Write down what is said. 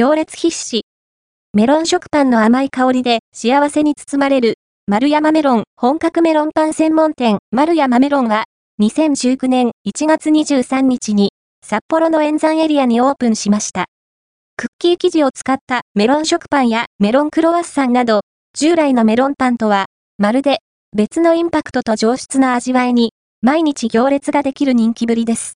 行列必至。メロン食パンの甘い香りで幸せに包まれる、丸山メロン本格メロンパン専門店、丸山メロンは、2019年1月23日に、札幌の演山エリアにオープンしました。クッキー生地を使ったメロン食パンやメロンクロワッサンなど、従来のメロンパンとは、まるで別のインパクトと上質な味わいに、毎日行列ができる人気ぶりです。